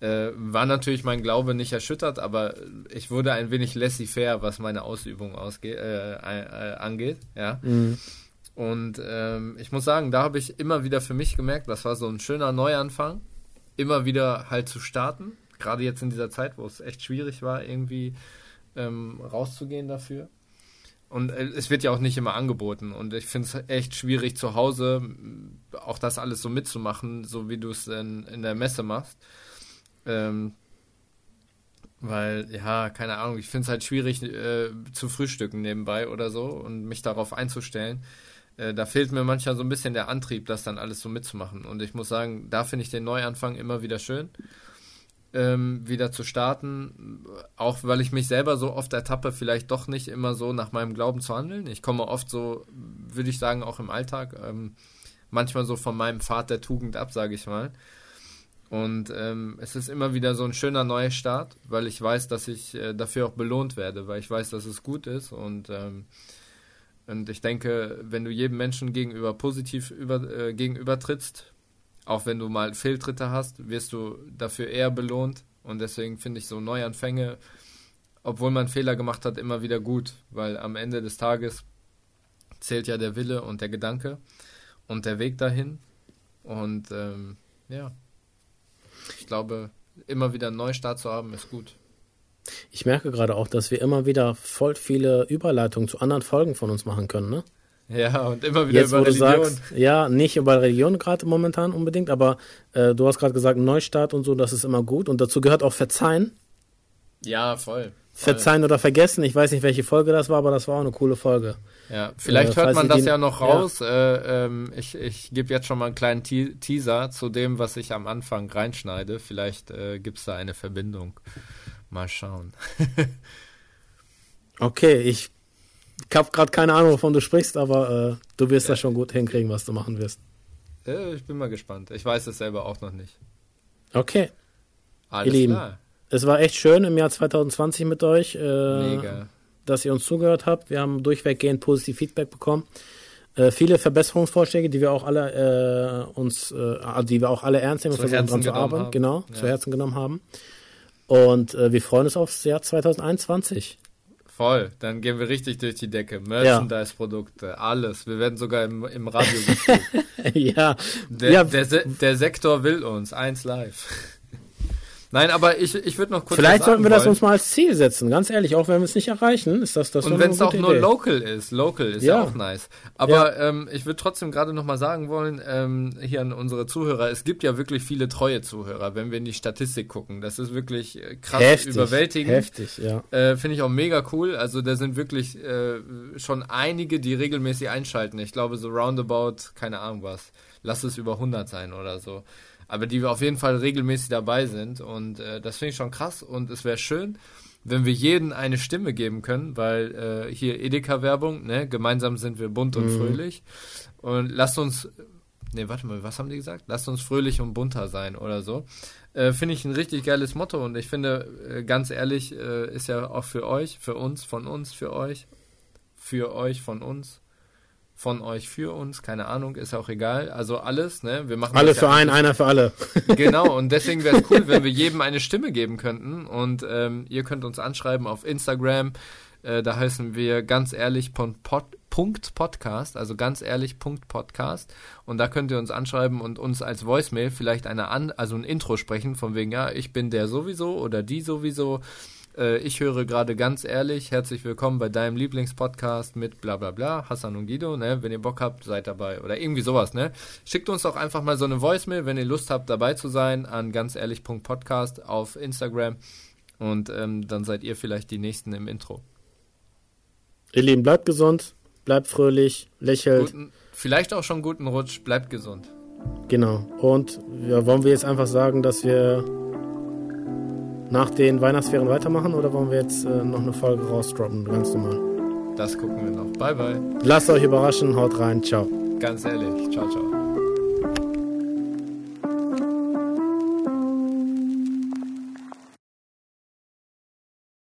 äh, war natürlich mein Glaube nicht erschüttert, aber ich wurde ein wenig laissez-faire, was meine Ausübung ausge äh, äh, angeht, ja. Mhm. Und ähm, ich muss sagen, da habe ich immer wieder für mich gemerkt, das war so ein schöner Neuanfang, immer wieder halt zu starten, gerade jetzt in dieser Zeit, wo es echt schwierig war, irgendwie ähm, rauszugehen dafür. Und äh, es wird ja auch nicht immer angeboten. Und ich finde es echt schwierig zu Hause, m, auch das alles so mitzumachen, so wie du es in, in der Messe machst. Ähm, weil, ja, keine Ahnung, ich finde es halt schwierig äh, zu frühstücken nebenbei oder so und mich darauf einzustellen. Äh, da fehlt mir manchmal so ein bisschen der Antrieb, das dann alles so mitzumachen. Und ich muss sagen, da finde ich den Neuanfang immer wieder schön ähm, wieder zu starten, auch weil ich mich selber so oft ertappe, vielleicht doch nicht immer so nach meinem Glauben zu handeln. Ich komme oft so, würde ich sagen, auch im Alltag, ähm, manchmal so von meinem Pfad der Tugend ab, sage ich mal. Und ähm, es ist immer wieder so ein schöner neuer Start, weil ich weiß, dass ich äh, dafür auch belohnt werde, weil ich weiß, dass es gut ist und ähm, und ich denke, wenn du jedem Menschen gegenüber positiv über, äh, gegenübertrittst, auch wenn du mal Fehltritte hast, wirst du dafür eher belohnt. Und deswegen finde ich so Neuanfänge, obwohl man Fehler gemacht hat, immer wieder gut, weil am Ende des Tages zählt ja der Wille und der Gedanke und der Weg dahin. Und ähm, ja, ich glaube, immer wieder einen Neustart zu haben, ist gut. Ich merke gerade auch, dass wir immer wieder voll viele Überleitungen zu anderen Folgen von uns machen können, ne? Ja, und immer wieder Jetzt, über Religion. sagst, ja, nicht über Religion gerade momentan unbedingt, aber äh, du hast gerade gesagt, Neustart und so, das ist immer gut. Und dazu gehört auch Verzeihen. ja, voll. Verzeihen oder vergessen. Ich weiß nicht, welche Folge das war, aber das war auch eine coole Folge. Ja, vielleicht Äh, hört man das die- ja noch ja. raus. Äh, ähm, ich ich gebe jetzt schon mal einen kleinen Te Teaser zu dem, was ich am Anfang reinschneide. Vielleicht äh, gibt es da eine Verbindung. Mal schauen. Okay, ich habe gerade keine Ahnung, wovon du sprichst, aber äh, du wirst das schon gut hinkriegen, was du machen wirst. Ich bin mal gespannt. Ich weiß es selber auch noch nicht. Okay, Alles Ihr Lieben. klar. es war echt schön im Jahr 2020 mit euch, äh, Mega. dass ihr uns zugehört habt. Wir haben durchweggehend positiv Feedback bekommen. Äh, viele Verbesserungsvorschläge, die wir auch alle äh, uns, äh, die wir auch alle ernst nehmen und versuchen dran zu arbeiten, haben. genau, Ja. zu Herzen genommen haben. Und äh, wir freuen uns aufs Jahr 2021. Voll. Dann gehen wir richtig durch die Decke. Merchandise-Produkte, alles. Wir werden sogar im, im Radio gespielt. ja, Der, ja der, Se der Sektor will uns. Eins live. Nein, aber ich, ich würde noch kurz vielleicht sollten wir das wollen. uns mal als Ziel setzen. Ganz ehrlich, auch wenn wir es nicht erreichen, ist das das Und wenn es auch nur Idee. local ist, local ist ja, Ja. auch nice. Aber ähm, ich würde trotzdem gerade noch mal sagen wollen, ähm, hier an unsere Zuhörer, es gibt ja wirklich viele treue Zuhörer, wenn wir in die Statistik gucken. Das ist wirklich äh, krass Heftig, überwältigend. heftig, ja. Äh, Finde ich auch mega cool. Also da sind wirklich äh, schon einige, die regelmäßig einschalten. Ich glaube so roundabout, keine Ahnung was, lass es über 100 sein oder so. Aber die wir auf jeden Fall regelmäßig dabei sind. Und äh, das finde ich schon krass. Und es wäre schön, wenn wir jeden eine Stimme geben können, weil äh, hier Edeka-Werbung, ne, gemeinsam sind wir bunt und fröhlich. Und lasst uns, ne, warte mal, was haben die gesagt? Lasst uns fröhlich und bunter sein oder so. Äh, finde ich ein richtig geiles Motto. Und ich finde, äh, ganz ehrlich, äh, ist ja auch für euch, für uns, von uns, für euch, für euch, von uns, von euch, für uns, keine Ahnung, ist auch egal. Also alles, ne? Wir machen Alle für ja einen, einer für alle. Genau, und deswegen wäre es cool, wenn wir jedem eine Stimme geben könnten. Und ähm, ihr könnt uns anschreiben auf Instagram, Äh, da heißen wir ganz ehrlich Pod, Punkt Podcast, also ganz ehrlich Punkt Podcast. Und da könnt ihr uns anschreiben und uns als Voicemail vielleicht eine an, also ein Intro sprechen, von wegen, ja, ich bin der sowieso oder die sowieso. Äh, ich höre gerade ganz ehrlich, herzlich willkommen bei deinem Lieblingspodcast mit bla bla bla, Hassan und Guido, ne? Wenn ihr Bock habt, seid dabei. Oder irgendwie sowas, ne? Schickt uns doch einfach mal so eine Voicemail, wenn ihr Lust habt, dabei zu sein, an ganz ehrlich Punkt Podcast auf Instagram. Und ähm, dann seid ihr vielleicht die Nächsten im Intro. Ihr Lieben, bleibt gesund, bleibt fröhlich, lächelt. Guten, vielleicht auch schon guten Rutsch, bleibt gesund. Genau. Und ja, wollen wir jetzt einfach sagen, dass wir nach den Weihnachtsferien weitermachen oder wollen wir jetzt äh, noch eine Folge rausdroppen, ganz normal? Das gucken wir noch. Bye, bye. Lasst euch überraschen, haut rein, ciao. Ganz ehrlich. Ciao, ciao.